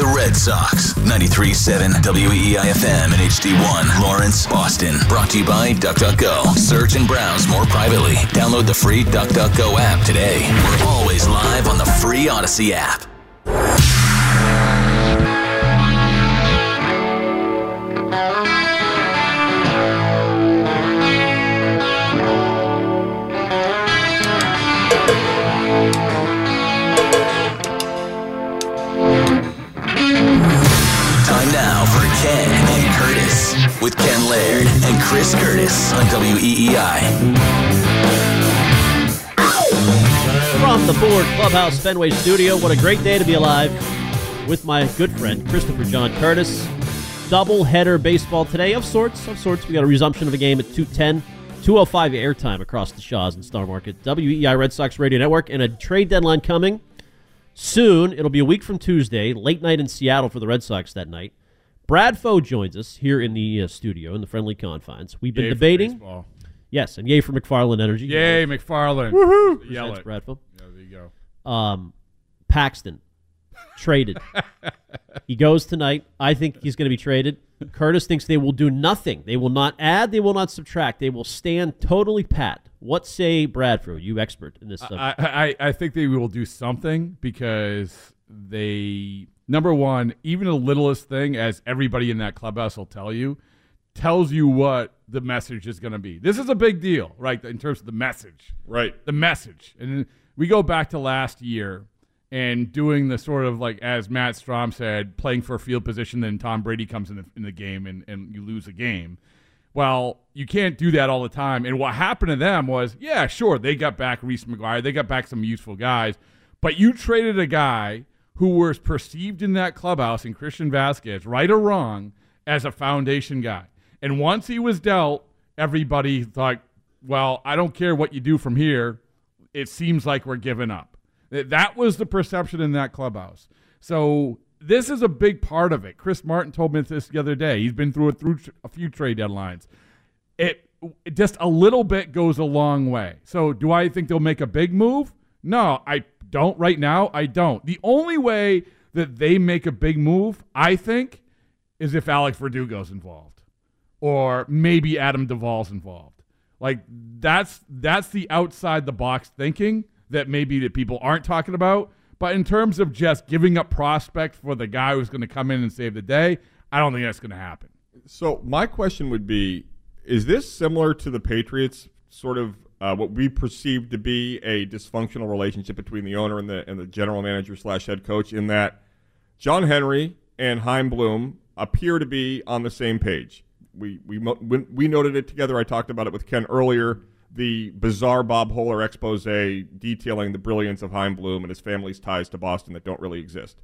the Red Sox. 93.7 WEEIFM and HD1 Lawrence, Boston. Brought to you by DuckDuckGo. Search and browse more privately. Download the free DuckDuckGo app today. We're always live on the free Odyssey app. With Ken Laird and Chris Curtis on WEEI. From the Ford Clubhouse Fenway Studio, what a great day to be alive with my good friend Christopher John Curtis. Double header baseball today, of sorts, of sorts. We got a resumption of a game at 210, 205 airtime across the Shaws and Star Market. WEEI Red Sox Radio Network, and a trade deadline coming soon. It'll be a week from Tuesday, late night in Seattle for the Red Sox that night. Bradfo joins us here in the uh, studio in the friendly confines. We've been Yay debating. Yes, and yay for McFarland Energy. Yay, McFarland. Yell Presents it. Bradfo. Yeah, there you go. Um, Paxton traded. he goes tonight. I think he's going to be traded. Curtis thinks they will do nothing. They will not add. They will not subtract. They will stand totally pat. What say Bradford? You expert in this stuff. I, I, I think they will do something because they number one, even the littlest thing, as everybody in that clubhouse will tell you, tells you what the message is going to be. This is a big deal, right? In terms of the message, Right. the message. And we go back to last year and doing the sort of like, as Matt Strahm said, playing for a field position, then Tom Brady comes in the, in the game and, and you lose a game. Well, you can't do that all the time. And what happened to them was, yeah, sure, they got back Reese McGuire, they got back some useful guys, but you traded a guy who was perceived in that clubhouse in Christian Vázquez, right or wrong, as a foundation guy. And once he was dealt, everybody thought, well, I don't care what you do from here. It seems like we're giving up. That was the perception in that clubhouse. So this is a big part of it. Chris Martin told me this the other day. He's been through it through a few trade deadlines. It, it just a little bit goes a long way. So do I think they'll make a big move? No, I don't right now. I don't. The only way that they make a big move, I think, is if Alex Verdugo's involved or maybe Adam Duvall's involved. Like that's that's the outside the box thinking that maybe that people aren't talking about. But in terms of just giving up prospect for the guy who's going to come in and save the day, I don't think that's going to happen. So my question would be: Is this similar to the Patriots? Sort of uh, what we perceive to be a dysfunctional relationship between the owner and the and the general manager slash head coach, in that John Henry and Chaim Bloom appear to be on the same page. We we we noted it together. I talked about it with Ken earlier. The bizarre Bob Hohler expose detailing the brilliance of Chaim Bloom and his family's ties to Boston that don't really exist.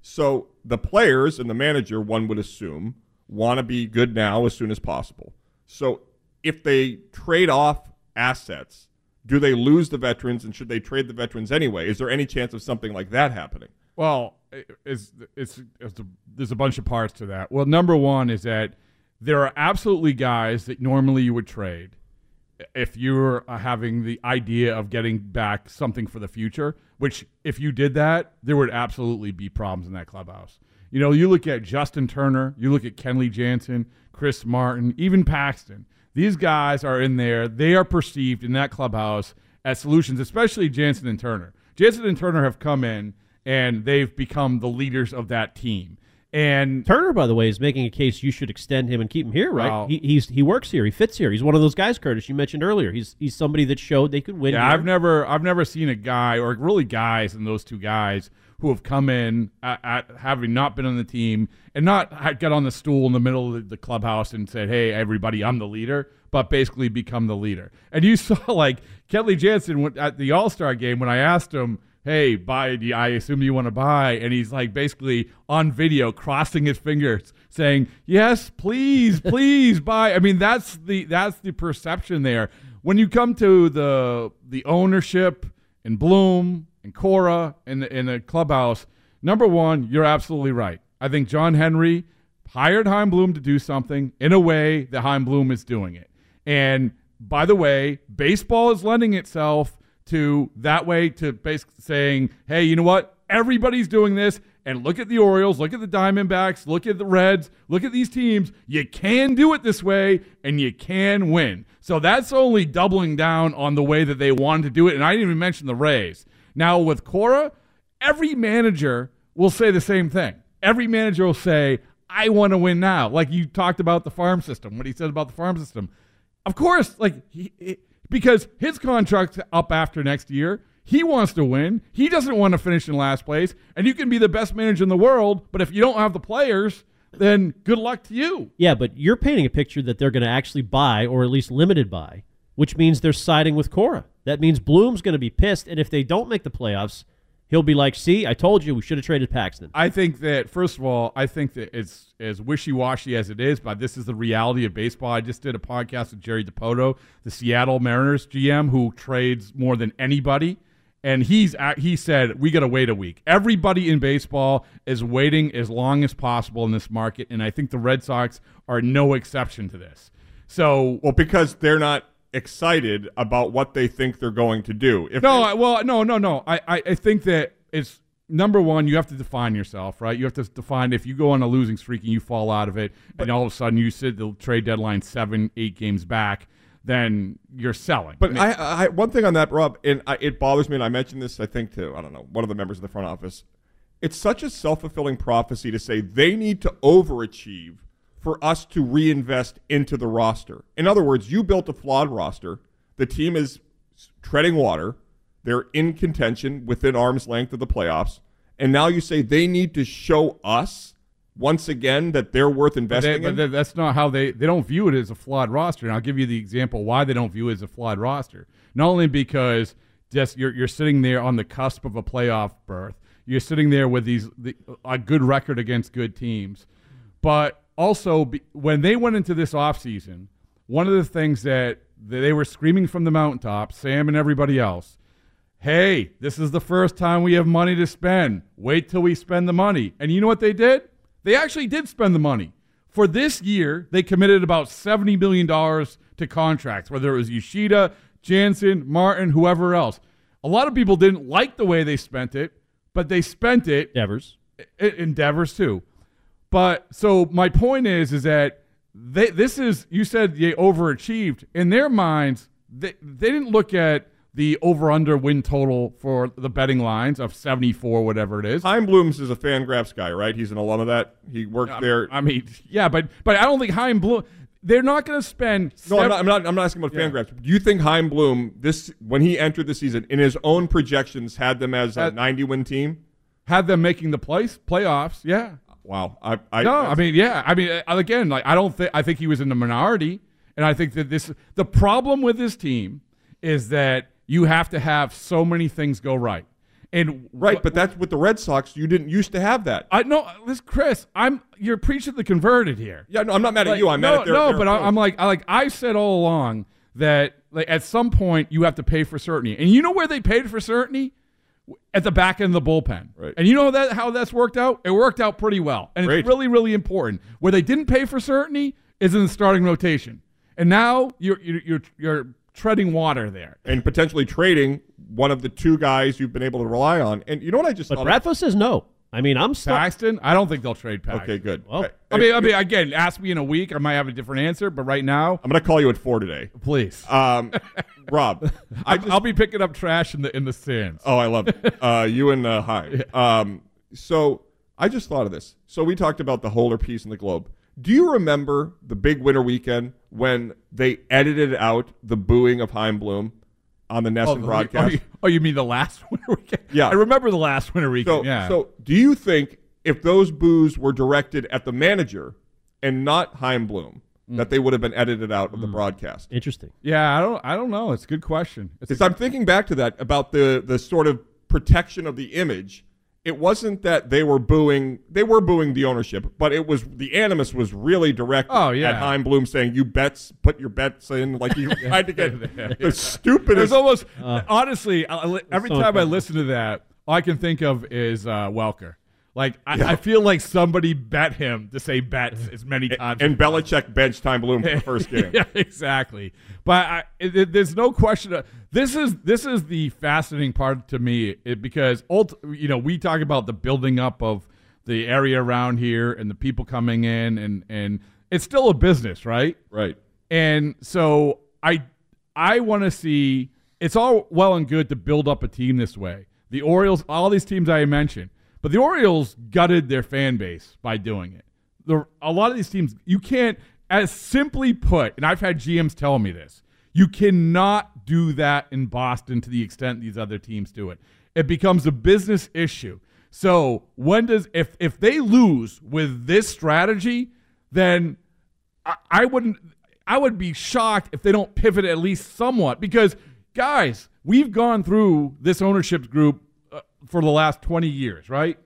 So the players and the manager, one would assume, want to be good now as soon as possible. So if they trade off assets, do they lose the veterans and should they trade the veterans anyway? Is there any chance of something like that happening? Well, it- it's, it's, it's a, there's a bunch of parts to that. Well, number one is that there are absolutely guys that normally you would trade if you're uh, having the idea of getting back something for the future, which if you did that, there would absolutely be problems in that clubhouse. You know, you look at Justin Turner, you look at Kenley Jansen, Chris Martin, even Paxton. These guys are in there. They are perceived in that clubhouse as solutions, especially Jansen and Turner. Jansen and Turner have come in and they've become the leaders of that team. And Turner, by the way, is making a case you should extend him and keep him here, right? Well- he, he's he works here. He fits here. He's one of those guys, Curtis, you mentioned earlier. He's he's somebody that showed they could win. Yeah, here. I've never I've never seen a guy or really guys and those two guys who have come in at, at having not been on the team and not had- got on the stool in the middle of the clubhouse and said, "Hey, everybody, I'm the leader," but basically become the leader. And you saw like Kenley Jansen went- at the All Star game when I asked him hey, buy. I assume you want to buy, and he's like basically on video crossing his fingers, saying, "Yes, please, please buy." I mean, that's the that's the perception there. When you come to the the ownership and Bloom and Cora and the, in the clubhouse, number one, you're absolutely right. I think John Henry hired Chaim Bloom to do something in a way that Chaim Bloom is doing it. And by the way, baseball is lending itself to that way to basically saying, hey, you know what? Everybody's doing this. And look at the Orioles, look at the Diamondbacks, look at the Reds, look at these teams. You can do it this way and you can win. So that's only doubling down on the way that they wanted to do it. And I didn't even mention the Rays. Now with Cora, every manager will say the same thing. Every manager will say, I want to win now. Like you talked about the farm system, what he said about the farm system. Of course, like he, because his contract's up after next year. He wants to win. He doesn't want to finish in last place. And you can be the best manager in the world, but if you don't have the players, then good luck to you. Yeah, but you're painting a picture that they're going to actually buy, or at least limited buy, which means they're siding with Cora. That means Bloom's going to be pissed, and if they don't make the playoffs, he'll be like, "See, I told you we should have traded Paxton." I think that first of all, I think that it's as wishy-washy as it is, but this is the reality of baseball. I just did a podcast with Jerry Dipoto, the Seattle Mariners GM, who trades more than anybody, and he's at, he said we got to wait a week. Everybody in baseball is waiting as long as possible in this market, and I think the Red Sox are no exception to this. So Well, because they're not excited about what they think they're going to do. If No, I, well, no, no, no. I, I, I think that it's number one. You have to define yourself, right? You have to define if you go on a losing streak and you fall out of it, and all of a sudden you sit the trade deadline seven, eight games back, then you're selling. But I, I, one thing on that, Rob, and I, it bothers me, and I mentioned this, I think, to I don't know one of the members of the front office. It's such a self fulfilling prophecy to say they need to overachieve for us to reinvest into the roster. In other words, you built a flawed roster. The team is treading water. They're in contention within arm's length of the playoffs. And now you say they need to show us once again that they're worth But, investing they- in. but that's not how they they don't view it as a flawed roster. And I'll give you the example why they don't view it as a flawed roster. Not only because just you're you're sitting there on the cusp of a playoff berth. You're sitting there with these the, a good record against good teams, but also be, when they went into this offseason, one of the things that they were screaming from the mountaintops, Sam and everybody else, hey, this is the first time we have money to spend. Wait till we spend the money. And you know what they did? They actually did spend the money. For this year, they committed about $70 million to contracts, whether it was Yoshida, Jansen, Martin, whoever else. A lot of people didn't like the way they spent it, but they spent it Devers. Endeavors too. But so my point is, is that they, this is you said they overachieved in their minds. They they didn't look at the over under win total for the betting lines of seventy four, whatever it is. Chaim Blooms is a FanGraphs guy, right? He's an alum of that. He worked there. I mean, yeah, but but I don't think Chaim Bloom. They're not going to spend. No, I'm not, I'm not. I'm not asking about Yeah. FanGraphs. Do you think Chaim Bloom, this when he entered the season, in his own projections, had them as a Uh, 90 win team? had them making the place playoffs. Yeah. Wow. I, I No, I mean, yeah. I mean, uh, again, like I don't think I think he was in the minority, and I think that this the problem with this team is that you have to have so many things go right, and right, but that's with the Red Sox. You didn't used to have that. I know, this Chris, I'm you're preaching the converted here. yeah, no, I'm not mad at Like, you. I'm no, mad at their, no, their but approach. I'm like, I like I said all along that like at some point you have to pay for certainty, and you know where they paid for certainty at the back end of the bullpen. Right. And you know that how that's worked out? It worked out pretty well, and Great. it's really really important. Where they didn't pay for certainty is in the starting rotation, and now you're you're you're, you're treading water there. and potentially trading one of the two guys you've been able to rely on. And you know what I just But thought? Bradford says no. I mean, I'm stuck. Paxton, I don't think they'll trade Paxton. okay, good. Well, I mean, I mean, again, ask me in a week, I might have a different answer, but right now, I'm going to call you at four today. please, Um, Rob, I I just I'll be picking up trash in the in the stands. Oh, I love it. Uh, you and uh, Chaim. Um, so I just thought of this. So we talked about the Hohler piece in the Globe. Do you remember the big winter weekend when they edited out the booing of Chaim Bloom on the NESN Oh, broadcast? Oh you, oh, you mean the last winter weekend? Yeah. I remember the last winter so, yeah. so do you think if those boos were directed at the manager and not Chaim Bloom, Mm. that they would have been edited out of the broadcast? Interesting. yeah, I don't. I don't know. It's a good question. It's Because I'm thinking back to that about the the sort of protection of the image. It wasn't that they were booing; they were booing the ownership, but it was the animus was really direct Oh, yeah. at Chaim Bloom saying, "You bets, put your bets in." Like you tried to get the stupidest. There's almost honestly I- I- every so time I listen to that, all I can think of is uh, Welker. Like I, I feel like somebody bet him to say bets as many times. and Belichick benched Chaim Bloom for the first game. yeah, exactly. But I, it, it- there's no question. Of, this is this is the fascinating part to me it, because ult, you know we talk about the building up of the area around here and the people coming in and and it's still a business, right? Right. And so I I want to see it's all well and good to build up a team this way. The Orioles, all these teams I mentioned, but the Orioles gutted their fan base by doing it. The, a lot of these teams, you can't, as simply put, and I've had GMs tell me this, you cannot do that in Boston to the extent these other teams do it. It becomes a business issue. So when does if if they lose with this strategy, then I, I wouldn't. I would be shocked if they don't pivot at least somewhat because, guys, we've gone through this ownership group for the last 20 years, right?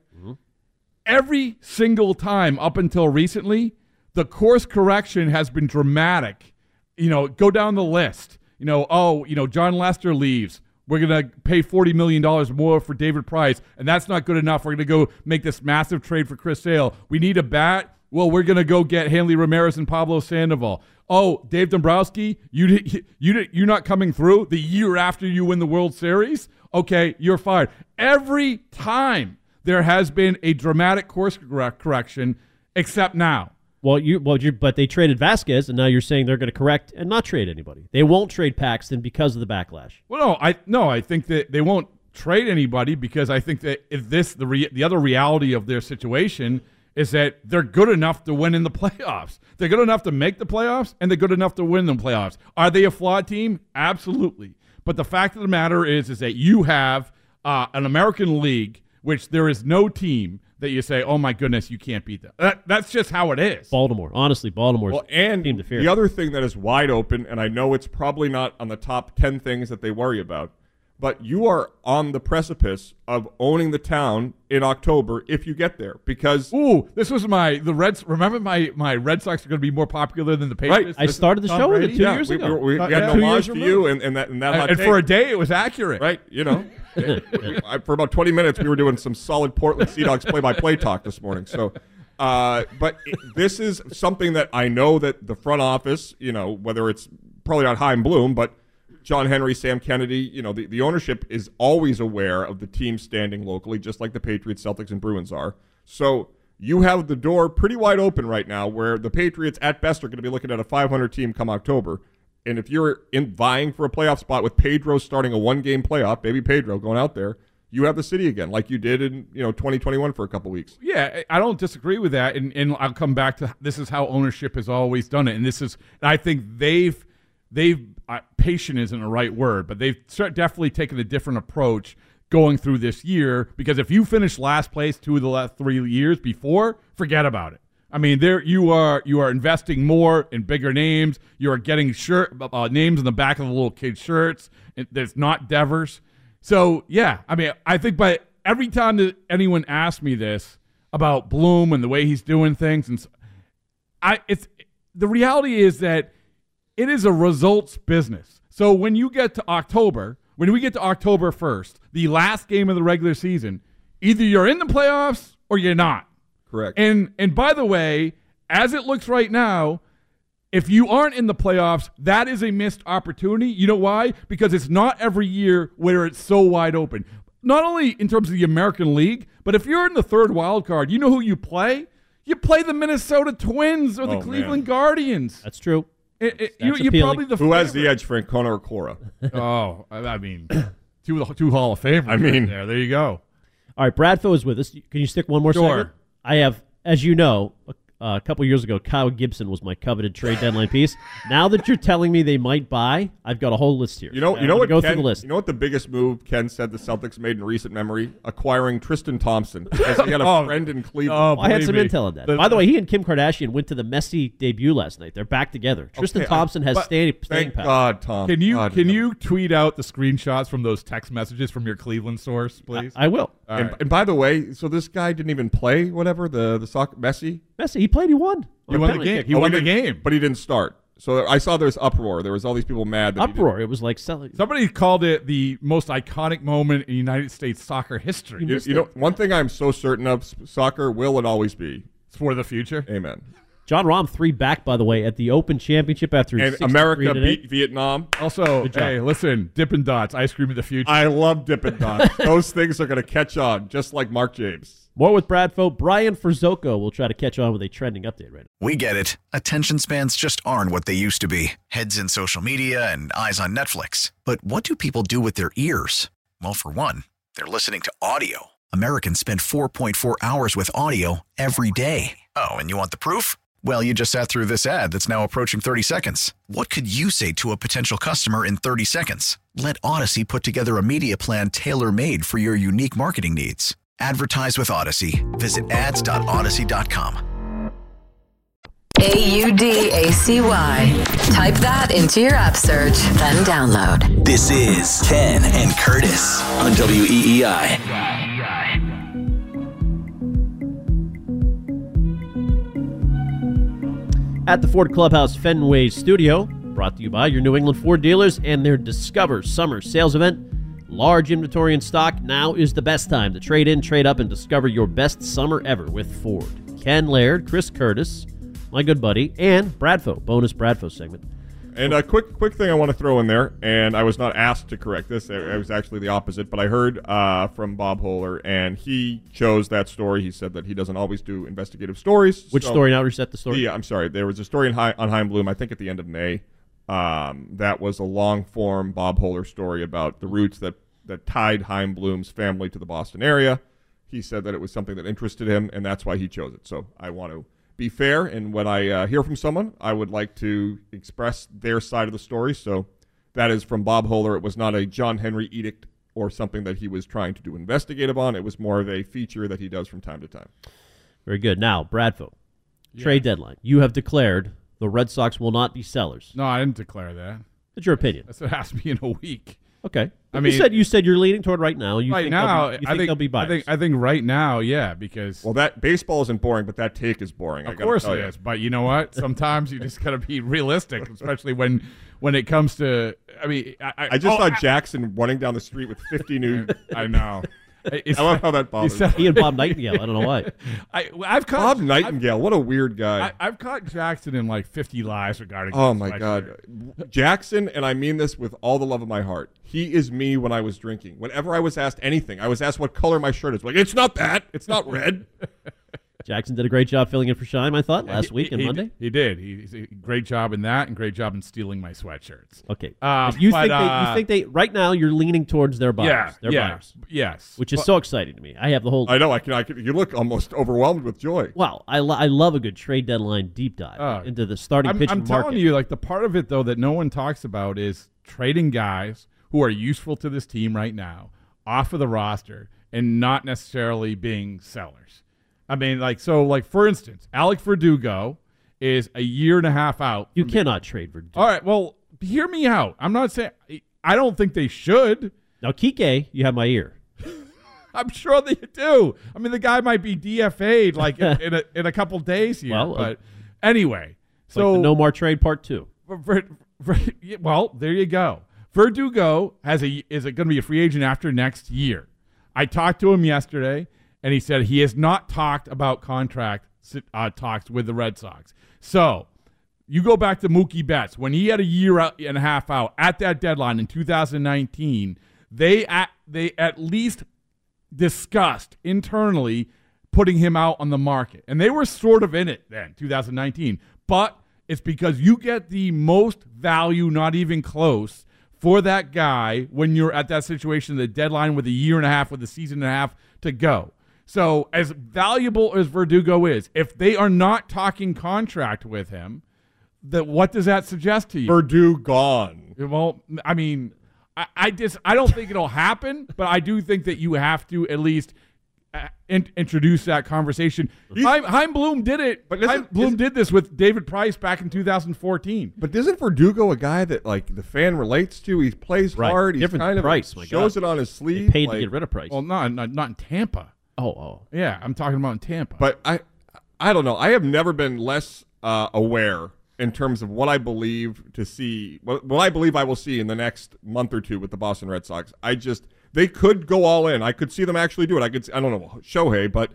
Every single time up until recently, the course correction has been dramatic. You know, go down the list. You know, oh, you know, Jon Lester leaves. We're going to pay $40 million more for David Price, and that's not good enough. We're going to go make this massive trade for Chris Sale. We need a bat. Well, we're going to go get Hanley Ramirez and Pablo Sandoval. Oh, Dave Dombrowski, you you you're not coming through the year after you win the World Series. Okay, you're fired. Every time there has been a dramatic course correction, except now. Well, you well, you but they traded Vázquez, and now you're saying they're going to correct and not trade anybody. They won't trade Paxton because of the backlash. Well, no, I no, I think that they won't trade anybody because I think that if this the re, the other reality of their situation is that they're good enough to win in the playoffs. They're good enough to make the playoffs, and they're good enough to win the playoffs. Are they a flawed team? Absolutely. But the fact of the matter is, is that you have uh, an American League, which there is no team that you say, "Oh my goodness, you can't beat them." That, that's just how it is. Baltimore, honestly, Baltimore's Well, and team to fear. the other thing that is wide open, and I know it's probably not on the top 10 things that they worry about, but you are on the precipice of owning the town in October if you get there because Ooh, this was my the Reds. Remember my my Red Sox are going to be more popular than the Patriots. I started the Tom show with it two yeah, years we, ago. we, we, Uh, we had yeah. an Two homage to you and, and that and that And, hot and take. for a day, it was accurate. right, you know, I- for about 20 minutes we were doing some solid Portland Sea Dogs play-by-play talk this morning. So, uh, but it- this is something that I know that the front office, you know, whether it's probably not Chaim Bloom, but John Henry, Sam Kennedy, you know, the, the ownership is always aware of the team standing locally, just like the Patriots, Celtics, and Bruins are. So you have the door pretty wide open right now, where the Patriots at best are going to be looking at a 500 team come October. And if you're in vying for a playoff spot with Pedro starting a one-game playoff, baby Pedro going out there, you have the city again, like you did in you know 2021 for a couple weeks. Yeah, I don't disagree with that, and and I'll come back to this is how ownership has always done it, and this is I think they've they've uh, patient isn't the right word, but they've definitely taken a different approach going through this year because if you finish last place two of the last three years before, forget about it. I mean, there you are. You are investing more in bigger names. You are getting shirt uh, names in the back of the little kids' shirts. There's not Devers. So yeah, I mean, I think. But every time that anyone asks me this about Bloom and the way he's doing things, and I, it's the reality is that it is a results business. So when you get to October, when we get to October 1st, the last game of the regular season, either you're in the playoffs or you're not. Correct. And and by the way, as it looks right now, if you aren't in the playoffs, that is a missed opportunity. You know why? Because it's not every year where it's so wide open. Not only in terms of the American League, but if you're in the third wild card, you know who you play? You play the Minnesota Twins or the Oh, Cleveland man. Guardians. That's true. It- it- you, you're probably the Who has the edge, edge, Francona or Cora? Oh, I I mean, two two Hall of Famers. I mean- right there, there you go. All right, Bradford is with us. Can you stick one more Sure. segment? I have, as you know, a, uh, a couple years ago, Kyle Gibson was my coveted trade deadline piece. Now that you're telling me they might buy, I've got a whole list here. You know, Uh, you know what? Go Ken, through the list. You know what the biggest move Ken said the Celtics made in recent memory? Acquiring Tristan Thompson because he had a Oh. friend in Cleveland. Oh, I had some me. intel on that. The- By the way, he and Kim Kardashian went to the Messi debut last night. They're back together. Tristan Okay, I- Thompson has but- staying, staying Thank power. God, Tom. Can you God, can no. you tweet out the screenshots from those text messages from your Cleveland source, please? I will. All And, right. and by the way, so this guy didn't even play whatever the the soccer Messi. Messi, he played. He won. He won the game. kick. He Oh, won the game. but he didn't start. So I saw there was uproar. There was all these people mad. That Uproar. It was like selling. Somebody called it the most iconic moment in United States soccer history. You, you know, one thing I'm so certain of: soccer will and always be. It's for the future. Amen. Jon Rahm three back by the way at the Open Championship after And America today. beat Vietnam. Also, Good hey, listen, Dippin' Dots, ice cream of the future. I love Dippin' Dots. Those things are going to catch on, just like Mark James. More with Brad Bradfo. Brian Frizzoco will try to catch on with a trending update right now. We get it. Attention spans just aren't what they used to be heads in social media and eyes on Netflix. But what do people do with their ears? Well, for one, they're listening to audio. Americans spend 4.4 hours with audio every day. Oh, and you want the proof? Well, you just sat through this ad that's now approaching 30 seconds. What could you say to a potential customer in 30 seconds? Let Odyssey put together a media plan tailor made for your unique marketing needs. Advertise with Odyssey. Visit ads.odyssey.com. A U D A C Y. Type that into your app search, then download. This is Ken and Curtis on E WEEI. At the Ford Clubhouse Fenway Studio, brought to you by your New England Ford dealers and their Discover Summer Sales Event. Large inventory in stock. Now is the best time to trade in, trade up, and discover your best summer ever with Ford. Ken Laird, Chris Curtis, my good buddy, and Bradfo, bonus Bradfo segment. And a quick, quick thing I want to throw in there, and I was not asked to correct this. It was actually the opposite, but I heard uh, from Bob Hohler, and he chose that story. He said that he doesn't always do investigative stories. Which So- story now? Reset the story. Yeah, I'm sorry. There was a story in High, on Chaim Bloom, I think at the end of May. Um, that was a long form Bob Hohler story about the roots that, that tied Chaim Bloom's family to the Boston area. He said that it was something that interested him, and that's why he chose it. So I want to be fair, and when I uh, hear from someone, I would like to express their side of the story. So that is from Bob Hohler. It was not a John Henry edict or something that he was trying to do investigative on. It was more of a feature that he does from time to time. Very good. Now, Bradfo, trade deadline. You have declared the Red Sox will not be sellers. no, I didn't declare that. That's your opinion. That's what has to be in a week. Okay. I mean, you said you said you're leaning toward right now. You right think now, be, you I think think they'll be I think I think right now, yeah, because Well, that baseball isn't boring, but that take is boring. Of gotta course tell it you. is. But you know what? Sometimes you just gotta be realistic, especially when when it comes to. I mean, I, I, I just oh, saw Jackson running down the street with 50 new. I, I know. It's- I love how that bothers. he said- and Bob Nightingale. I don't know why. I, I've caught Bob I've- Nightingale, what a weird guy. I, I've caught Jackson in like 50 lies regarding. oh my sweatshirt. God, Jackson, and I mean this with all the love of my heart. He is me when I was drinking. Whenever I was asked anything, I was asked what color my shirt is. Like, it's not that. It's not red. Jackson did a great job filling in for Shime, I thought, last He- week and he, Monday. He did. He, he's a great job in that, and great job in stealing my sweatshirts. Okay. Uh, you but, think they, uh, you think they right now you're leaning towards their buyers. Yeah, Their yeah, buyers. yes. Which is But- so exciting to me. I have the whole I know. I can. I can. You look almost overwhelmed with joy. Well, I, lo- I love a good trade deadline deep dive Oh. into the starting I'm, pitching I'm telling market. you, like the part of it though that no one talks about is trading guys who are useful to this team right now off of the roster and not necessarily being sellers. I mean, like so, like for instance, Alex Verdugo is a year and a half out. you cannot trade Verdugo. All right, well, hear me out. I'm not saying I don't think they should. now. Kike, you have my ear. I'm sure that you do. I mean, the guy might be DFA'd like in, in a in a couple days here. Well, uh, but anyway, so like the no more trade part two. Ver, Ver, well, there you go. Verdugo has a is going to be a free agent after next year. I talked to him yesterday, and he said he has not talked about contract uh, talks with the Red Sox. So you go back to Mookie Betts when he had a year and a half out at that deadline in 2019. They at they at least discussed internally putting him out on the market. And they were sort of in it then, 2019. But it's because you get the most value, not even close, for that guy when you're at that situation, the deadline with a year and a half, with a season and a half to go. So, as valuable as Verdugo is, if they are not talking contract with him, that what does that suggest to you? Purdue gone. Well, I mean, I, I just I don't think it'll happen, but I do think that you have to at least uh, in, introduce that conversation. Chaim, Chaim Bloom did it, But but Chaim Bloom did this with David Price back in 2014. But isn't Verdugo a guy that like the fan relates to? He plays Right. hard. He's Different kind of Price, my shows God. it on his They sleeve. paid like- to get rid of Price. Well, not not, not in Tampa. Oh, oh. Yeah, I'm talking about in Tampa. But I, I don't know. I have never been less uh, aware in terms of what I believe to see, what, what I believe I will see in the next month or two with the Boston Red Sox. I just they could go all in. I could see them actually do it. I could. I don't know Shohei, but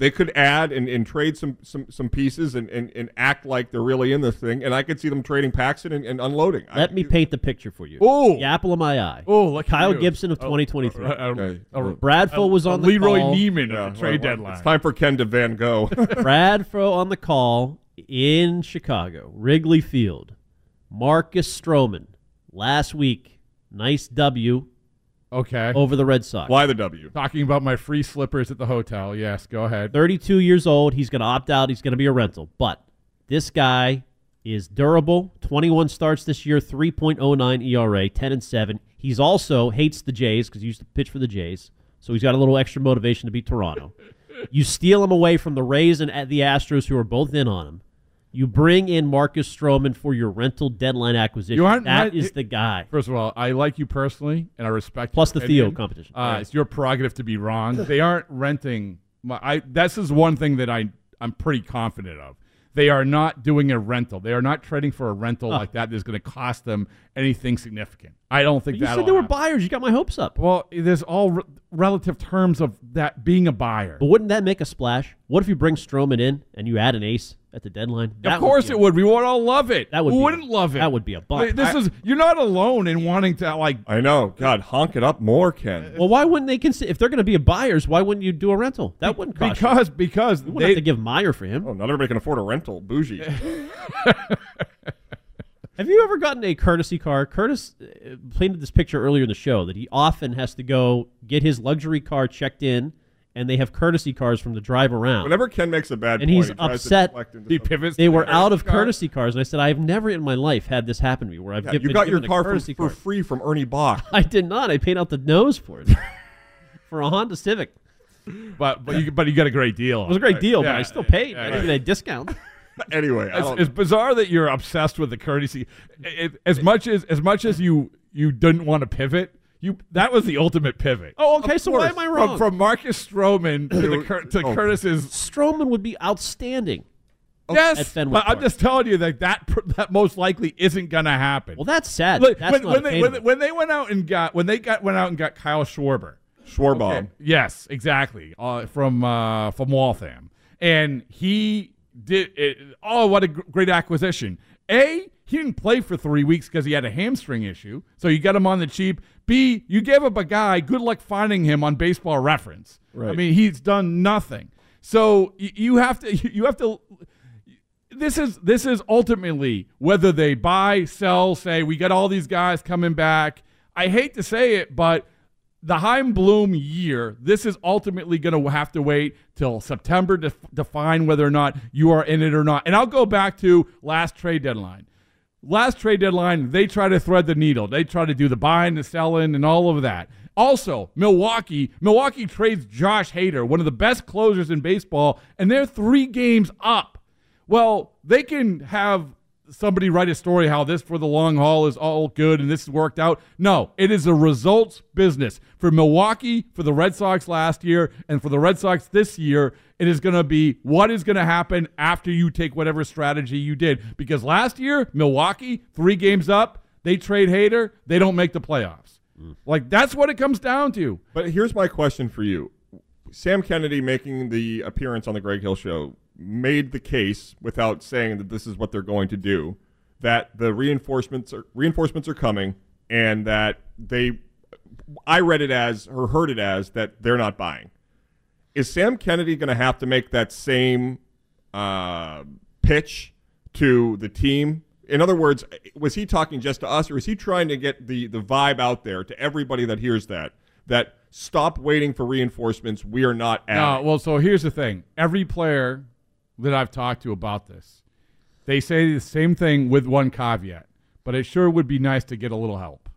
they could add and, and trade some some some pieces and, and, and act like they're really in this thing. And I could see them trading Paxton and, and unloading. Let I, me paint the picture for you. Ooh. The apple of my eye. oh, look Kyle you. Gibson of Oh, 2023. uh, uh, Okay. uh, Bradful was uh, on the Leroy call. Neiman Yeah, at the trade well, well, deadline. It's time for Ken to Van Gogh. Bradfo on the call in Chicago, Wrigley Field. Marcus Stroman last week, nice W Okay. over the Red Sox. Why the W. Talking about my free slippers at the hotel. Yes, go ahead. 32 years old. He's going to opt out. He's going to be a rental. But this guy is durable. 21 starts this year, 3.09 ERA, 10 and 7. He's also hates the Jays because he used to pitch for the Jays. So he's got a little extra motivation to beat Toronto. you steal him away from the Rays and the Astros, who are both in on him. You bring in Marcus Stroman for your rental deadline acquisition. That right- is the guy. First of all, I like you personally, and I respect. Plus the Theo opinion. competition. Uh, It's your prerogative to be wrong. They aren't renting. My, I this is one thing that I I'm pretty confident of. They are not doing a rental. They are not trading for a rental like that. That's going to cost them anything significant. I don't think you that. You said they were buyers. You got my hopes up. Well, there's all re- relative terms of that being a buyer. But wouldn't that make a splash? What if you bring Stroman in and you add an ace at the deadline? That of course be it a- would. We would all love it. That would Who be a- wouldn't love it? that would be a bump. This I- is you're not alone in wanting to like I know. God, honk it up more, Ken. Well, why wouldn't they consider if they're going to be a buyers? Why wouldn't you do a rental? That wouldn't cost you. because because You wouldn't they have to give Meyer for him. Oh, not everybody can afford a rental. Bougie. Have you ever gotten a courtesy car? Curtis uh, painted this picture earlier in the show that he often has to go get his luxury car checked in, and they have courtesy cars from the drive around. Whenever Ken makes a bad And point, he's he tries upset. deflect into he pivots. they to were out of car. courtesy cars, and I said, I've never in my life had this happen to me where I've Yeah, given, you got your a car for, courtesy for free from Ernie Boch. I did not. I paid out the nose for it for a Honda Civic. But but you but you got a great deal. It was a great deal, but I still paid. Yeah, I didn't get a discount. anyway, I It's, don't- it's bizarre that you're obsessed with the courtesy. It- as much as as much as you you didn't want to pivot, you that was the ultimate pivot. Oh, okay. Of So why am I From, wrong? from Marcus Stroman to the Cur- to Oh. Curtis's. Stroman would be outstanding. Yes, at Fenway but I'm just telling you that that pr- that most likely isn't going to happen. Well, that's sad. Look, that's when, when they, when, they- when they went out and got when they got went out and got Kyle Schwarber. Schwarbaum. Okay. Yes, exactly. Uh, from uh, from Waltham, and he did. It, oh, what a great acquisition! A, he didn't play for three weeks because he had a hamstring issue, so you got him on the cheap. B, you gave up a guy. Good luck finding him on Baseball Reference. Right. I mean, he's done nothing. So you have to you have to this is this is ultimately whether they buy, sell, say we got all these guys coming back. I hate to say it, but the Chaim Bloom year, this is ultimately going to have to wait till September to define whether or not you are in it or not. And I'll go back to last trade deadline. Last trade deadline, they try to thread the needle. They try to do the buying, the selling, and all of that. Also, Milwaukee, Milwaukee trades Josh Hader, one of the best closers in baseball, and they're three games up. Well, they can have somebody write a story how this for the long haul is all good and this worked out. No, it is a results business. For Milwaukee, for the Red Sox last year, and for the Red Sox this year, it is going to be what is going to happen after you take whatever strategy you did. Because last year, Milwaukee, three games up, they trade Hader, they don't make the playoffs. Mm. Like, that's what it comes down to. But here's my question for you. Sam Kennedy making the appearance on the Greg Hill show made the case without saying that this is what they're going to do that the reinforcements are reinforcements are coming and that they I read it as or heard it as that they're not buying. Is Sam Kennedy going to have to make that same uh, pitch to the team? In other words, was he talking just to us, or is he trying to get the the vibe out there to everybody that hears that that stop waiting for reinforcements. We are not at No, well, so here's the thing. Every player that I've talked to about this, they say the same thing with one caveat. But it sure would be nice to get a little help.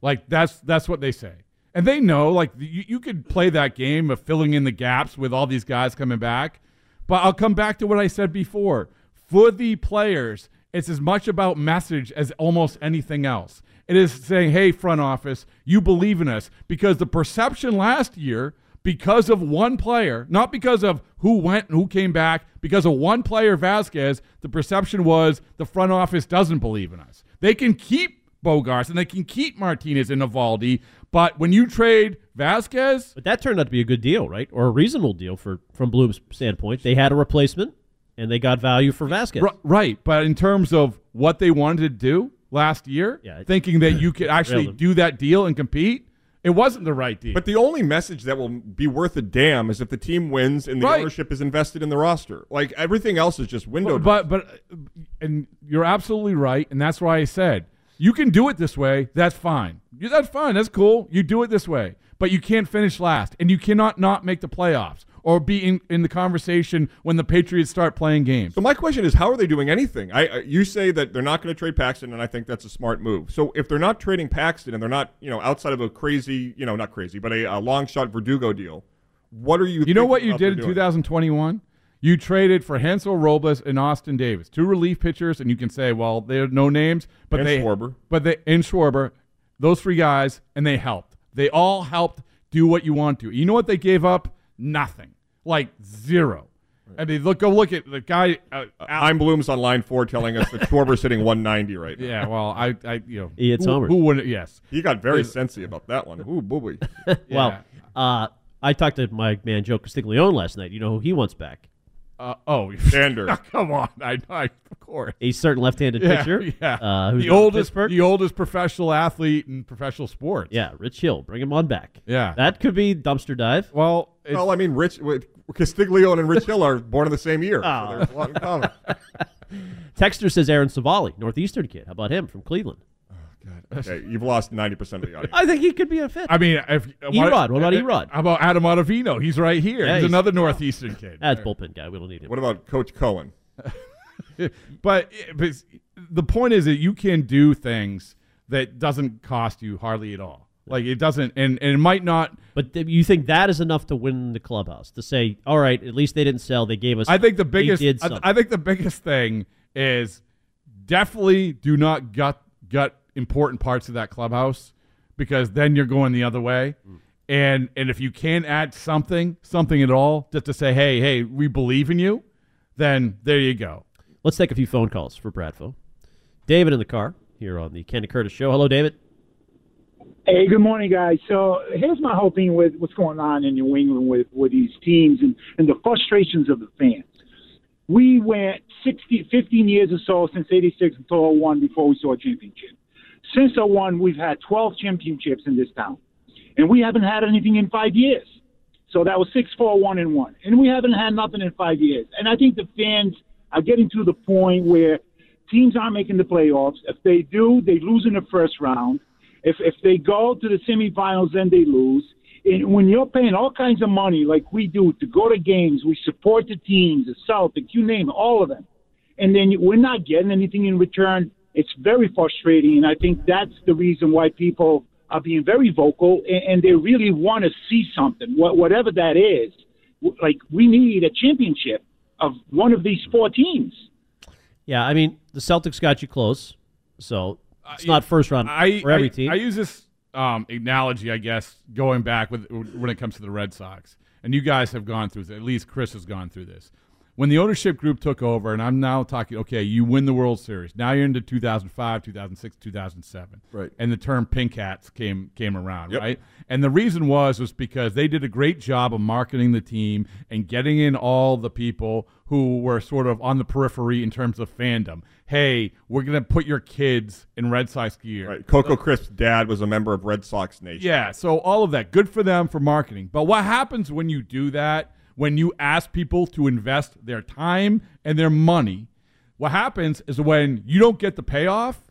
Like that's that's what they say, and they know like you, you could play that game of filling in the gaps with all these guys coming back. But I'll come back to what I said before. For the players, it's as much about message as almost anything else. It is saying, hey, front office, you believe in us. Because the perception last year, because of one player, not because of who went and who came back, because of one player, Vázquez, the perception was the front office doesn't believe in us. They can keep Bogaerts and they can keep Martinez and Eovaldi, but when you trade Vázquez, But that turned out to be a good deal, right? Or a reasonable deal for from Bloom's standpoint. They had a replacement, and they got value for Vázquez. Right, but in terms of what they wanted to do last year, Yeah, thinking that you could actually do that deal and compete, it wasn't the right deal. But the only message that will be worth a damn is if the team wins and the Right. ownership is invested in the roster. Like everything else is just window. but, but but and you're absolutely right, and that's why I said you can do it this way. That's fine. You, that's fine. That's cool. You do it this way, but you can't finish last, and you cannot not make the playoffs or be in, in the conversation when the Patriots start playing games. So my question is, how are they doing anything? I, you say that they're not going to trade Paxton, and I think that's a smart move. So if they're not trading Paxton and they're not, you know, outside of a crazy, you know, not crazy, but a, a long shot Verdugo deal, what are you? You know what you did in 2021? You traded for Hansel Robles and Austin Davis, two relief pitchers, and you can say, well, they're no names, but And they Schwarber. but they and Schwarber, those three guys, and they helped. They all helped do what you want to. You know what they gave up? Nothing, like zero. I mean, look, go look at the guy. Uh, Al- I'm Bloom's on line four telling us that Schwarber's hitting 190 right now. yeah, well, I, I, you know, He hits who, homers. who wouldn't? Yes, He got very sensy about that one. Ooh, booby. Well, uh, I talked to my man Joe Castiglione last night. You know who he wants back? uh, oh, Sander. come on, I, I, of course. A certain left-handed Yeah, pitcher. yeah. Uh, who's the oldest, Pittsburgh. the oldest professional athlete in professional sports. yeah, Rich Hill. Bring him on back. Yeah. That could be dumpster dive. Well, well, I mean, Rich with- Castiglione and Rich Hill are born in the same year. Oh. So there's a lot in common. Texter says Aaron Civale, Northeastern kid. How about him from Cleveland? Oh, okay, you've lost 90% of the audience. I think he could be a fit. I mean, if uh, Erod, what about uh, Erod? How about Adam Ottavino? He's right here. Yeah, he's, he's- another Northeastern kid. That's bullpen guy. We don't need him. What about Coach Cohen? but, but the point is that you can do things that doesn't cost you hardly at all. Like it doesn't, and, and it might not. But th- you think that is enough to win the clubhouse? To say, all right, at least they didn't sell. They gave us. I think the biggest. I. I think the biggest thing is definitely do not gut gut important parts of that clubhouse because then you're going the other way. Mm. And and if you can add something, something at all, just to say, hey, hey, we believe in you, then there you go. Let's take a few phone calls for Bradfo. David in the car here on the Kenny Curtis Show. Hello, David. Hey, good morning, guys. So here's my whole thing with what's going on in New England with, with these teams and, and the frustrations of the fans. We went 60, 15 years or so since 86 until 01 before we saw a championship. Since 01, we've had 12 championships in this town. And we haven't had anything in five years. So that was 6 4 1 and 1. And we haven't had nothing in five years. And I think the fans are getting to the point where teams aren't making the playoffs. If they do, they lose in the first round. If if they go to the semifinals, and they lose. And when you're paying all kinds of money like we do to go to games, we support the teams, the Celtics, you name it, all of them, and then we're not getting anything in return. It's very frustrating, and I think that's the reason why people are being very vocal and, they really want to see something, wha- whatever that is. Like we need a championship of one of these four teams. Yeah, I mean the Celtics got you close, so it's not first round I for every I, team. I use this um, analogy, I guess, going back with when it comes to the Red Sox, and you guys have gone through this. At least Chris has gone through this. When the ownership group took over, and I'm now talking, okay, you win the World Series. Now you're into 2005, 2006, 2007, Right. And the term "pink hats" came came around, Yep. right? And the reason was was because they did a great job of marketing the team and getting in all the people who were sort of on the periphery in terms of fandom. Hey, we're gonna put your kids in Red Sox gear. Right. Coco Crisp's dad was a member of Red Sox Nation. Yeah, so all of that, good for them for marketing. But what happens when you do that? When you ask people to invest their time and their money, what happens is when you don't get the payoff,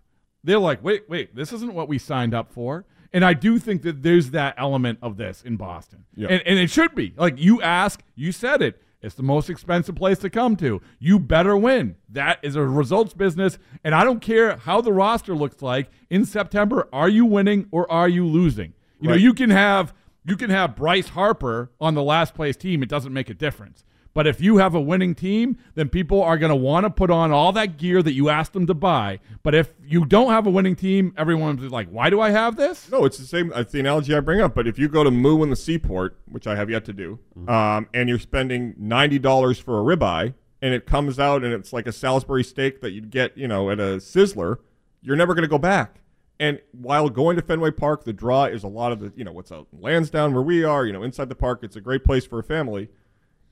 they're like, "Wait, wait, this isn't what we signed up for." And I do think that there's that element of this in Boston. Yeah. And, and it should be. Like you ask, you said it. It's the most expensive place to come to. You better win. That is a results business. And I don't care how the roster looks like in September. Are you winning or are you losing? You know, you can have you can have Bryce Harper on the last place team. It doesn't make a difference. But if you have a winning team, then people are going to want to put on all that gear that you asked them to buy. But if you don't have a winning team, everyone's like, "Why do I have this?" No, it's the same. It's the analogy I bring up. But if you go to Moo in the Seaport, which I have yet to do, um, and you're spending ninety dollars for a ribeye, and it comes out and it's like a Salisbury steak that you'd get, you know, at a Sizzler, you're never going to go back. And while going to Fenway Park, the draw is a lot of the, you know, what's out in Lansdowne where we are, you know, inside the park. It's a great place for a family.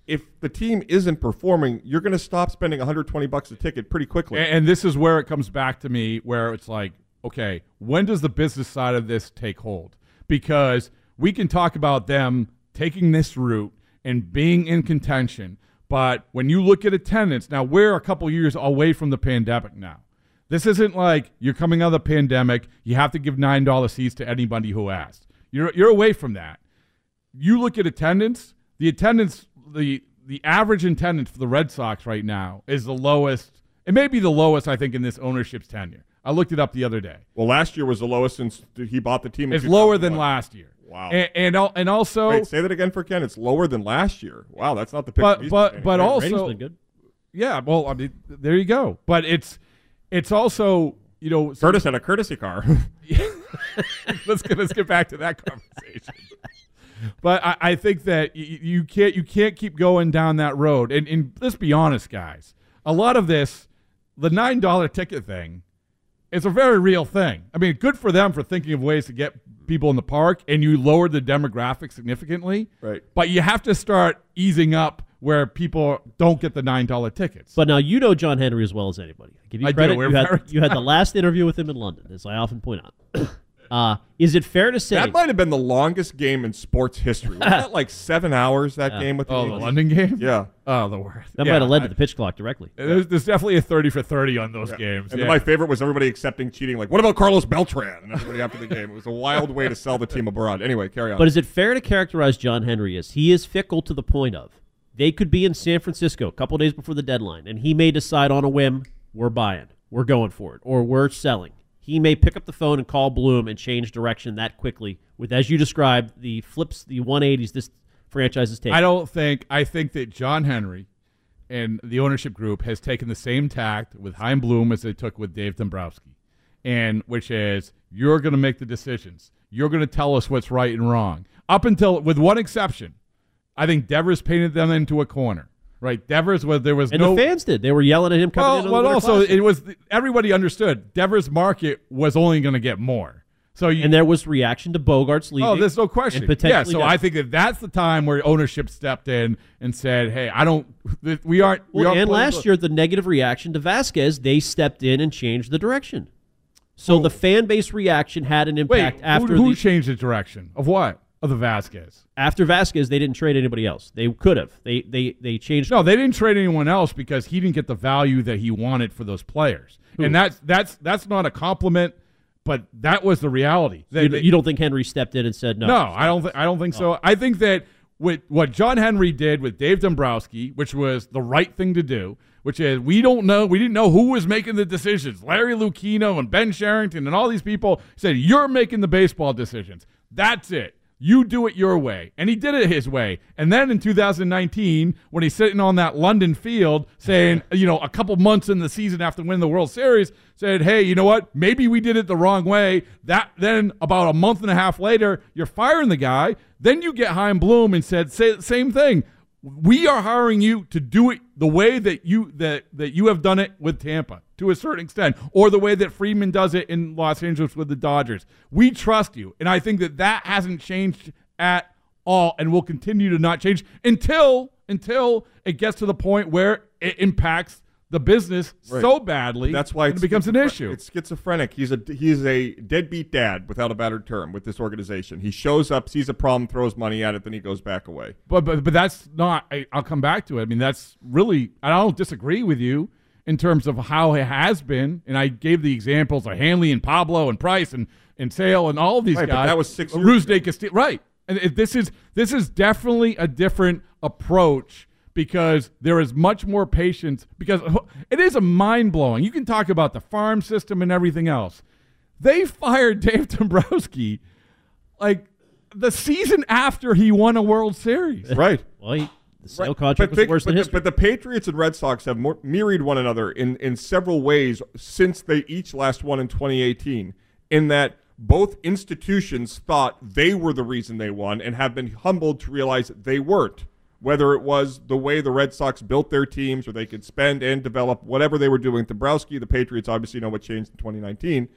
If the team isn't performing, you're going to stop spending 120 bucks a ticket pretty quickly. And, and this is where it comes back to me, where it's like, okay, when does the business side of this take hold? Because we can talk about them taking this route and being in contention, but when you look at attendance, now we're a couple years away from the pandemic now. This isn't like you're coming out of the pandemic, you have to give $9 seats to anybody who asked. You're, you're away from that. You look at attendance, the attendance, the, the average attendance for the Red Sox right now is the lowest. It may be the lowest, I think, in this ownership's tenure. I looked it up the other day. well, last year was the lowest since he bought the team. It's lower than last year. Wow. And and, and also, Wait, say that again for Ken. It's lower than last year. Wow, that's not the picture. but he's but but also, been good. yeah. Well, I mean, there you go. But it's it's also you know Curtis had a courtesy car. let's get let's get back to that conversation. But I, I think that y- you can't you can't keep going down that road. And, and let's be honest, guys. A lot of this, the nine dollar ticket thing, is a very real thing. I mean, good for them for thinking of ways to get people in the park, and you lowered the demographic significantly. Right. But you have to start easing up where people don't get the nine dollar tickets. But now you know John Henry as well as anybody. I give you I do. credit. You, had, you had the last interview with him in London, as I often point out. Uh, is it fair to say that might have been the longest game in sports history. Was that like seven hours? That game with the oh, the London game. Yeah. Oh, the worst. that Yeah, might have led I- to the pitch clock directly? There's, there's definitely a 30 for 30 on those games. And yeah. my favorite was everybody accepting cheating. Like, what about Carlos Beltran? And everybody after the game. It was a wild way to sell the team abroad. Anyway, carry on. But is it fair to characterize John Henry as he is fickle to the point of they could be in San Francisco a couple days before the deadline, and he may decide on a whim, we're buying, we're going for it, or we're selling. He may pick up the phone and call Bloom and change direction that quickly with, as you described, the flips, the 180s this franchise is taking. I don't think. I think that John Henry and the ownership group has taken the same tact with Chaim Bloom as they took with Dave Dombrowski, and which is you're going to make the decisions. You're going to tell us what's right and wrong. Up until, with one exception, I think Devers painted them into a corner. Right, Devers was there was and no the fans did. They were yelling at him coming well, in. well also it was everybody understood Devers' market was only going to get more. So you, and there was reaction to Bogaerts oh, leaving. Oh, there's no question. Yeah, so I think that that's the time where ownership stepped in and said, "Hey, I don't. We aren't." we Well, aren't and last year, the negative reaction to Vázquez, they stepped in and changed the direction. So the fan base reaction had an Wait, impact after who, who the, changed the direction of what of the Vázquez? after Vázquez. They didn't trade anybody else. They could have. They they they changed. No, they didn't trade anyone else because he didn't get the value that he wanted for those players, and that's that's that's not a compliment, but that was the reality. They- you, they- you don't think Henry stepped in and said no? No, I don't. Th- I don't think so. Oh. I think that with what John Henry did with Dave Dombrowski, which was the right thing to do, which is we don't know, we didn't know who was making the decisions. Larry Lucchino and Ben Cherington and all these people said you're making the baseball decisions. That's it. You do it your way. And he did it his way. And then in 2019, when he's sitting on that London field saying, you know, a couple months in the season after winning the World Series, said, hey, you know what? Maybe we did it the wrong way. That then about a month and a half later, you're firing the guy. Then you get Chaim Bloom and said, say, same thing. We are hiring you to do it the way that you that that you have done it with Tampa to a certain extent, or the way that Friedman does it in Los Angeles with the Dodgers. We trust you, and I think that that hasn't changed at all, and will continue to not change until until it gets to the point where it impacts the business Right. so badly. That's why it becomes an issue. It's schizophrenic. He's a he's a deadbeat dad without a better term with this organization. He shows up, sees a problem, throws money at it, then he goes back away. But but but that's not. I, I'll come back to it. I mean, that's really. I don't disagree with you. in terms of how it has been. And I gave the examples of Hanley and Pablo and Price and, and Sale and all of these Right, but guys. that was six years ago. Castillo. Right. And it, this is this is definitely a different approach because there is much more patience because it is a mind blowing. You can talk about the farm system and everything else. They fired Dave Dombrowski like the season after he won a World Series. Right. Well, he, the sale Right. contract was think- worse than but, the, history. but the Patriots and Red Sox have more, mirrored one another in, in several ways since they each last won in 2018, in that both institutions thought they were the reason they won and have been humbled to realize they weren't. Whether it was the way the Red Sox built their teams or they could spend and develop whatever they were doing Dombrowski, the Patriots obviously know what changed in 2019.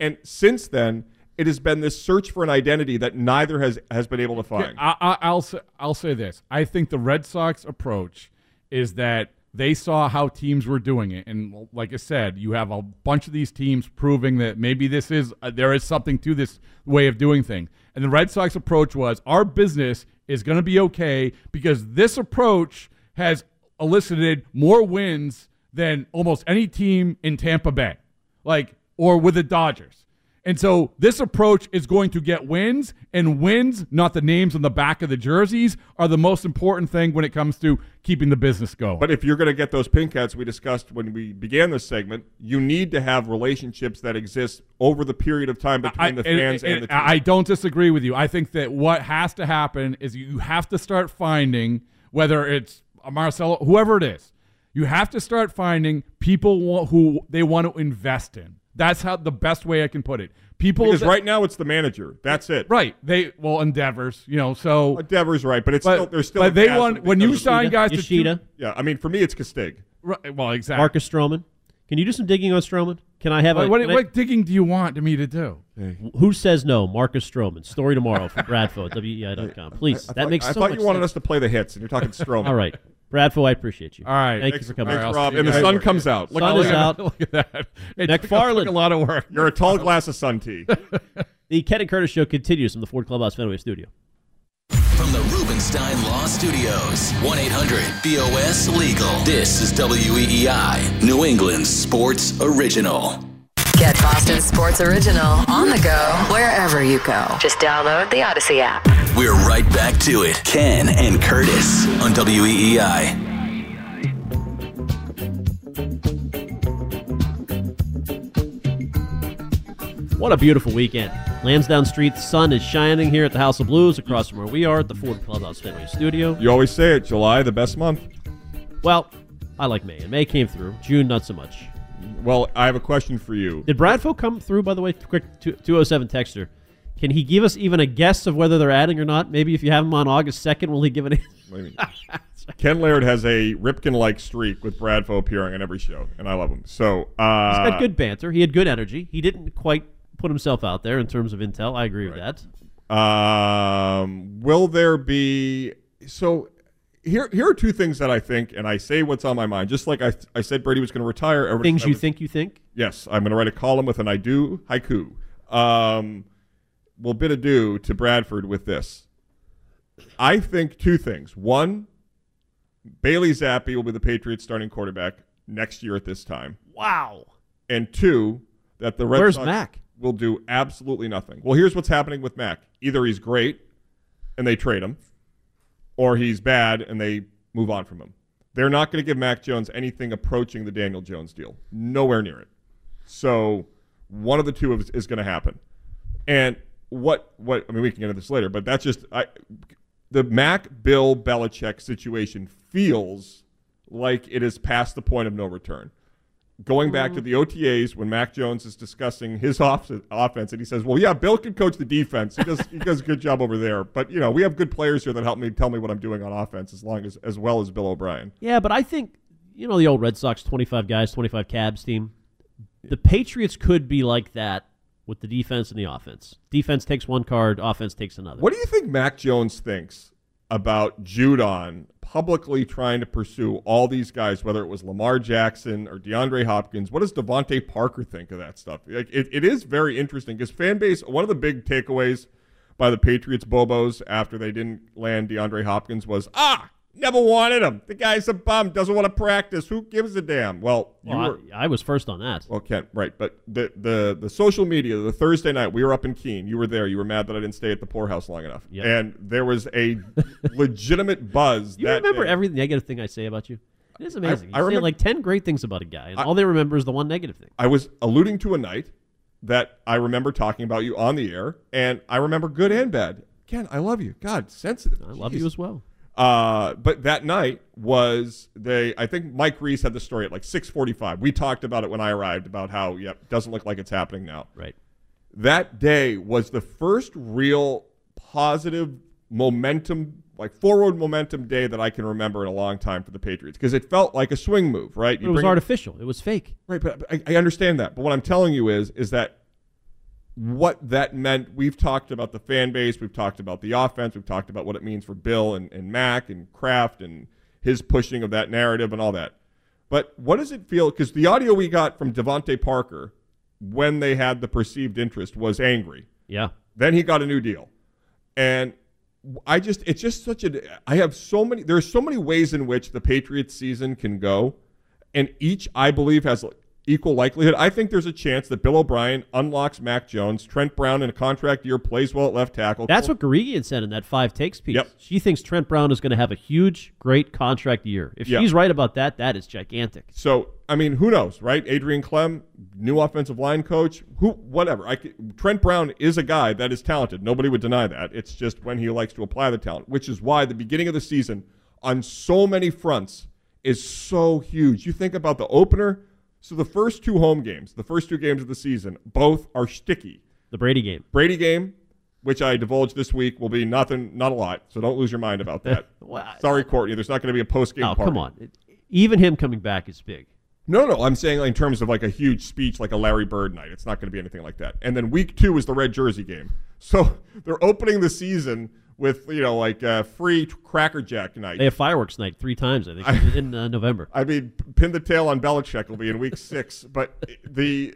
And since then, it has been this search for an identity that neither has, has been able to find. I, I, I'll say, I'll say this. I think the Red Sox approach is that they saw how teams were doing it, and like I said, you have a bunch of these teams proving that maybe this is uh, there is something to this way of doing things. And the Red Sox approach was our business is going to be okay because this approach has elicited more wins than almost any team in Tampa Bay, like or with the Dodgers. And so this approach is going to get wins, and wins, not the names on the back of the jerseys, are the most important thing when it comes to keeping the business going. But if you're going to get those pink hats we discussed when we began this segment, you need to have relationships that exist over the period of time between the fans and, and the team. I don't disagree with you. I think that what has to happen is you have to start finding whether it's a Marcelo, whoever it is, you have to start finding people who they want to invest in. That's how the best way I can put it. People because that- right now it's the manager. That's it. right, they well endeavors, you know. So Devers right, but it's But- still there's still. but they want- when you because of- sign guys to Yoshida, Yeah, I mean for me it's Castig. right, well exactly. Marcus Stroman. Can you do some digging on Stroman? Can I have a? What, what, can I- digging do you want me to do? who says no? Marcus Stroman. Story tomorrow from Bradfo at WEEI.com. Please, I that thought, makes I so thought much you wanted sense. us to play the hits, and you're talking Stroman. All right, Bradfo, I appreciate you. All right. thank Thanks, you for coming. thanks, I'll Rob. And the sun later. comes out. Look, Sun look is at- out. Look at that. It McFarland. took a lot of work. You're a tall glass of sun tea. The Ken and Curtis Show continues from the Ford Clubhouse Fenway Studio. From the Rubenstein Law Studios, 1 800 BOS Legal. This is WEEI, New England sports original. Get Boston Sports Original on the go wherever you go. Just download the Audacy app. We're right back to it. Ken and Curtis on WEEI. What a beautiful weekend. Lansdowne Street, the sun is shining here at the House of Blues across from where we are at the Ford Clubhouse Fenway Studio. You always say it. July, the best month. Well, I like May, and May came through. June, not so much. Well, I have a question for you. Did Bradfo come through, by the way? Quick, two- 207 texter. Can he give us even a guess of whether they're adding or not? Maybe if you have him on August 2nd, will he give it? What do you mean? Ken Laird has a Ripken-like streak with Bradfo appearing on every show, and I love him. So, uh, He's got good banter. He had good energy. He didn't quite put himself out there in terms of intel. I agree with that. Um, will there be so? Here, here are two things that I think, and I say what's on my mind. Just like I, I said, Brady was going to retire. every- Things you was- think you think? Yes, I'm going to write a column with an I do haiku. Um, we'll bid adieu to Bradford with this. I think two things. One, Bailey Zappe will be the Patriots starting quarterback next year at this time. Wow. And two, that the Red Where's Sox Mac? Will do absolutely nothing. Well, here's what's happening with Mac. Either he's great and they trade him, or he's bad and they move on from him. They're not going to give Mac Jones anything approaching the Daniel Jones deal. Nowhere near it. So one of the two is, is going to happen. And what what I mean, we can get into this later, but that's just I, the Mac Bill Belichick situation feels like it is past the point of no return going back to mm-hmm. the OTAs when Mac Jones is discussing his off- offense, and he says, "Well, yeah, Bill can coach the defense. He does he does a good job over there. But you know, we have good players here that help me tell me what I'm doing on offense, as long as as well as Bill O'Brien." Yeah, but I think you know the old Red Sox 25 guys, 25 cabs team. The Patriots could be like that with the defense and the offense. Defense takes one card, offense takes another. What do you think Mac Jones thinks about Judon publicly trying to pursue all these guys, whether it was Lamar Jackson or DeAndre Hopkins? What does DeVante Parker think of that stuff? Like, it, it is very interesting because fan base. One of the big takeaways by the Patriots Bobos after they didn't land DeAndre Hopkins was ah. Never wanted him. The guy's a bum. Doesn't want to practice. Who gives a damn? Well, you Well, were. I, I was first on that. Well, Kent, right, but the, the the social media, the Thursday night, we were up in Keene. You were there. You were mad that I didn't stay at the poorhouse long enough, Yep. and there was a legitimate buzz. You remember day. every negative thing I say about you? It is amazing. I you say remember- like 10 great things about a guy, and I- all they remember is the one negative thing. I was alluding to a night that I remember talking about you on the air, and I remember good and bad. Ken, I love you. God, sensitive. I love you as well. Uh, but that night was they. I think Mike Reiss had the story at like six forty-five. We talked about it when I arrived about how yep doesn't look like it's happening now. Right. That day was the first real positive momentum, like forward momentum day that I can remember in a long time for the Patriots because it felt like a swing move, right? It was artificial. It was fake. Right, but I, I understand that. But what I'm telling you is, is that what that meant. We've talked about the fan base. We've talked about the offense. We've talked about what it means for Bill and, and Mac and Kraft and his pushing of that narrative and all that. But what does it feel? Because the audio we got from DeVante Parker when they had the perceived interest was angry. Yeah. Then he got a new deal. And I just, it's just such a, I have so many, there's so many ways in which the Patriots season can go. And each, I believe, has equal likelihood. I think there's a chance that Bill O'Brien unlocks Mac Jones, Trent Brown in a contract year, plays well at left tackle. That's what Guregian said in that five takes piece. Yep. She thinks Trent Brown is going to have a huge, great contract year. If Yeah. she's right about that, that is gigantic. So I mean, who knows, right? Adrian Klemm, new offensive line coach, who, whatever. I, Trent Brown is a guy that is talented. Nobody would deny that. It's just when he likes to apply the talent, which is why the beginning of the season, on so many fronts, is so huge. You think about the opener. So the first two home games, the first two games of the season, both are sticky. The Brady game. Brady game, which I divulged this week, will be nothing, not a lot. So don't lose your mind about that. Well, Sorry, Courtney. There's not going to be a post game Oh, party. come on. Even him coming back is big. No, no, I'm saying in terms of like a huge speech, like a Larry Bird night. It's not going to be anything like that. And then week two is the red jersey game. So they're opening the season with you know like uh, free Cracker Jack night. They have fireworks night three times, I think, in uh, November. I mean, pin the tail on Belichick will be in week six, but the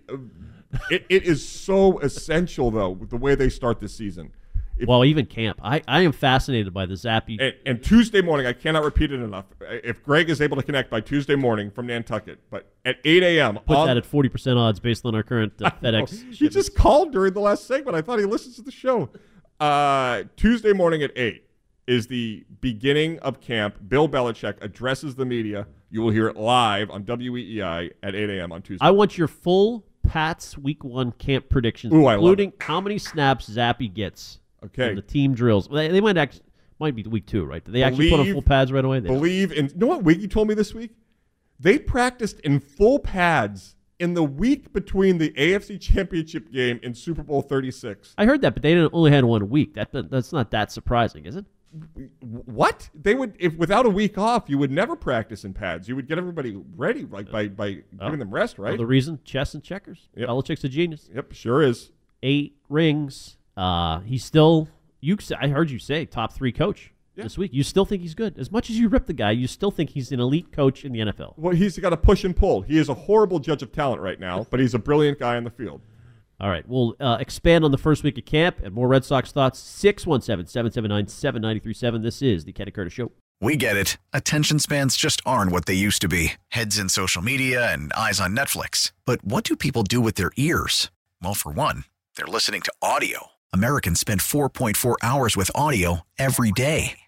it, it is so essential though with the way they start this season. If- Well, even camp. I, I am fascinated by the Zappe. and, and Tuesday morning, I cannot repeat it enough. If Greg is able to connect by Tuesday morning from Nantucket, but at 8 a.m. Put on- that at 40% odds based on our current uh, FedEx. He just called during the last segment. I thought he listens to the show. Uh, Tuesday morning at 8 is the beginning of camp. Bill Belichick addresses the media. You will hear it live on WEEI at 8 a.m. on Tuesday. I want your full Pats Week One camp predictions, Ooh, including how many snaps Zappe gets. Okay. the team drills. They, they might actually might be week two, right? Did they actually put on full pads right away? They don't. Believe in. You know what Wiggy told me this week? They practiced in full pads in the week between the AFC Championship game and Super Bowl 36. I heard that, but they only had one week. That that- that's not that surprising, is it? What? They would if without a week off, you would never practice in pads. You would get everybody ready like by by giving them rest, Well, right? the reason chess and checkers. Yep. Belichick's a genius. Yep, sure is. Eight rings. Uh, he's still. You. I heard you say top three coach Yeah. this week. You still think he's good, as much as you rip the guy. You still think he's an elite coach in the NFL. Well, he's got a push and pull. He is a horrible judge of talent right now, but he's a brilliant guy on the field. All right, we'll uh, expand on the first week of camp and more Red Sox thoughts. 617 779 7937. This is the Kenny Curtis Show. We get it. Attention spans just aren't what they used to be heads in social media and eyes on Netflix. But what do people do with their ears? Well, for one, they're listening to audio. Americans spend 4.4 hours with audio every day.